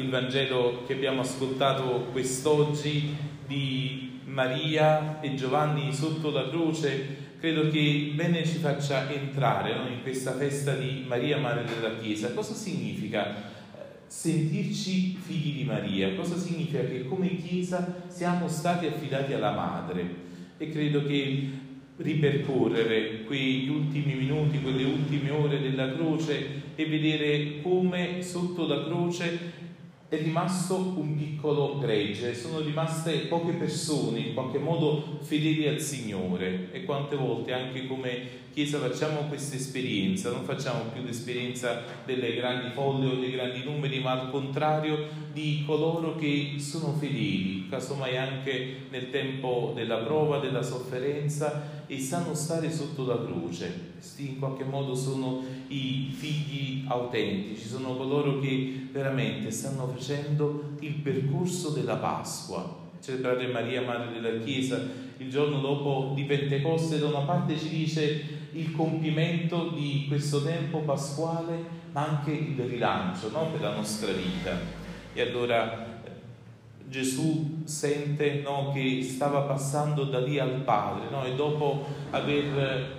il Vangelo che abbiamo ascoltato quest'oggi di Maria e Giovanni sotto la croce, credo che bene ci faccia entrare no, in questa festa di Maria, Madre della Chiesa. Cosa significa eh, sentirci figli di Maria? Cosa significa che come Chiesa siamo stati affidati alla Madre? E credo che ripercorrere quegli ultimi minuti, quelle ultime ore della croce e vedere come sotto la croce è rimasto un piccolo gregge, sono rimaste poche persone in qualche modo fedeli al Signore e quante volte anche come Chiesa facciamo questa esperienza, non facciamo più l'esperienza delle grandi folle o dei grandi numeri, ma al contrario di coloro che sono fedeli, casomai anche nel tempo della prova, della sofferenza e sanno stare sotto la croce. Questi in qualche modo sono i figli autentici, sono coloro che veramente stanno facendo il percorso della Pasqua. Celebrare Maria, Madre della Chiesa, il giorno dopo di Pentecoste, da una parte ci dice il compimento di questo tempo pasquale, ma anche il rilancio no? per la nostra vita. E allora eh, Gesù sente no, che stava passando da lì al Padre no? e dopo aver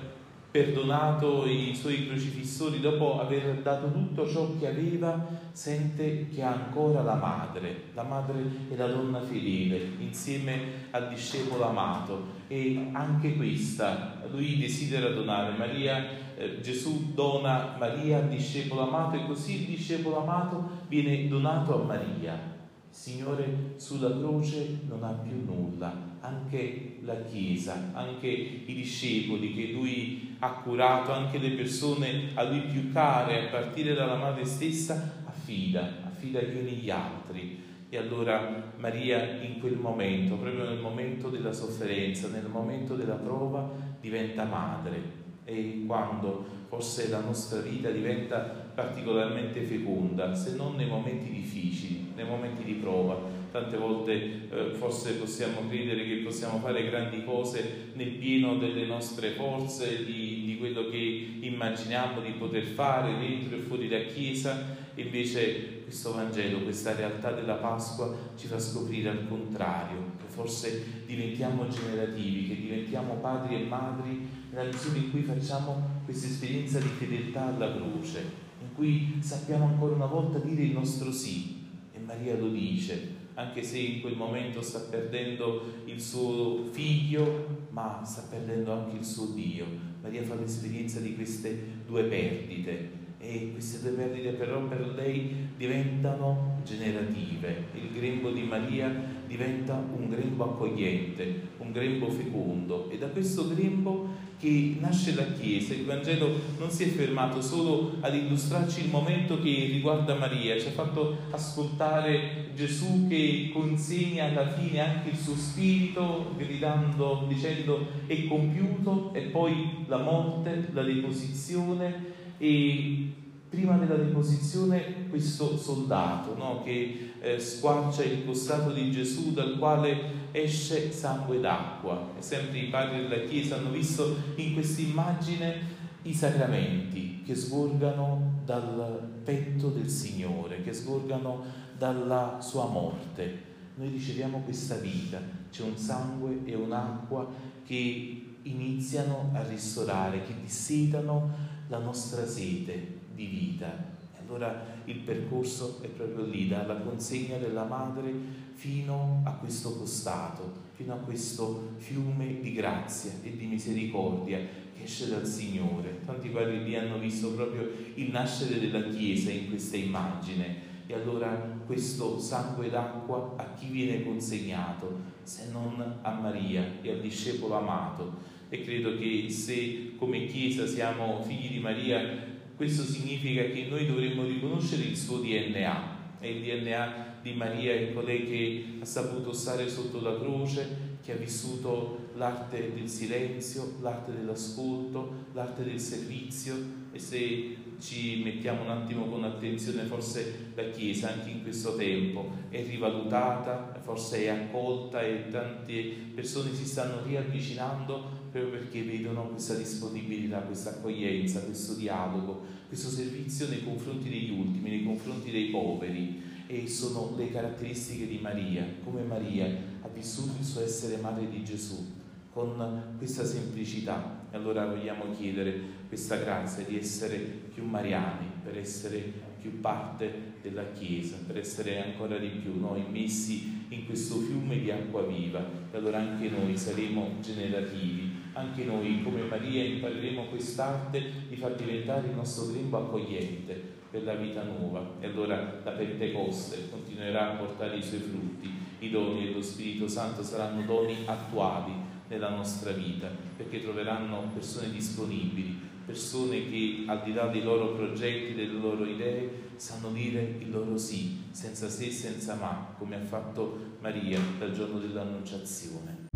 perdonato i suoi crocifissori, dopo aver dato tutto ciò che aveva, sente che ha ancora la madre, la madre è la donna fedele, insieme al discepolo amato e anche questa lui desidera donare. Maria, eh, Gesù dona Maria al discepolo amato e così il discepolo amato viene donato a Maria. Il Signore sulla croce non ha più nulla, anche la Chiesa, anche i discepoli che lui ha curato, anche le persone a lui più care, a partire dalla madre stessa, affida, affida gli uni gli altri. E allora Maria in quel momento, proprio nel momento della sofferenza, nel momento della prova, diventa madre. E quando forse la nostra vita diventa particolarmente feconda, se non nei momenti difficili, nei momenti di prova. Tante volte eh, forse possiamo credere che possiamo fare grandi cose nel pieno delle nostre forze, di, di quello che immaginiamo di poter fare dentro e fuori da chiesa, invece questo Vangelo, questa realtà della Pasqua ci fa scoprire al contrario, che forse diventiamo generativi, che diventiamo padri e madri nella misura in cui facciamo questa esperienza di fedeltà alla croce, in cui sappiamo ancora una volta dire il nostro sì e Maria lo dice, anche se in quel momento sta perdendo il suo figlio, ma sta perdendo anche il suo Dio. Maria fa l'esperienza di queste due perdite e queste due perdite però per lei diventano generative. Il grembo di Maria diventa un grembo accogliente, un grembo fecondo. E da questo grembo che nasce la Chiesa, il Vangelo non si è fermato solo ad illustrarci il momento che riguarda Maria, ci ha fatto ascoltare Gesù che consegna alla fine anche il suo spirito, gridando, dicendo è compiuto, e poi la morte, la deposizione e prima della deposizione questo soldato no, che eh, squarcia il costato di Gesù dal quale esce sangue d'acqua. E sempre i padri della Chiesa hanno visto in questa immagine i sacramenti che sgorgano dal petto del Signore, che sgorgano dalla sua morte. Noi riceviamo questa vita, c'è un sangue e un'acqua che iniziano a ristorare, che dissetano la nostra sede di vita. E allora il percorso è proprio lì, dalla consegna della madre fino a questo costato, fino a questo fiume di grazia e di misericordia che esce dal Signore. Tanti padri lì hanno visto proprio il nascere della Chiesa in questa immagine. E allora questo sangue d'acqua a chi viene consegnato se non a Maria e al discepolo amato? e credo che se come Chiesa siamo figli di Maria, questo significa che noi dovremmo riconoscere il suo DNA. E il DNA di Maria è colei che ha saputo stare sotto la croce, che ha vissuto l'arte del silenzio, l'arte dell'ascolto, l'arte del servizio e se ci mettiamo un attimo con attenzione, forse la Chiesa anche in questo tempo è rivalutata, forse è accolta e tante persone si stanno riavvicinando proprio perché vedono questa disponibilità, questa accoglienza, questo dialogo, questo servizio nei confronti degli ultimi, nei confronti dei poveri. E sono le caratteristiche di Maria, come Maria ha vissuto il suo essere madre di Gesù con questa semplicità. E allora vogliamo chiedere questa grazia di essere più mariani, per essere più parte della Chiesa, per essere ancora di più noi messi in questo fiume di acqua viva. E allora anche noi saremo generativi, anche noi come Maria impareremo quest'arte di far diventare il nostro grembo accogliente per la vita nuova. E allora la Pentecoste continuerà a portare i suoi frutti, i doni dello Spirito Santo saranno doni attuali nella nostra vita, perché troveranno persone disponibili, persone che al di là dei loro progetti, delle loro idee, sanno dire il loro sì, senza se e senza ma, come ha fatto Maria dal giorno dell'Annunciazione.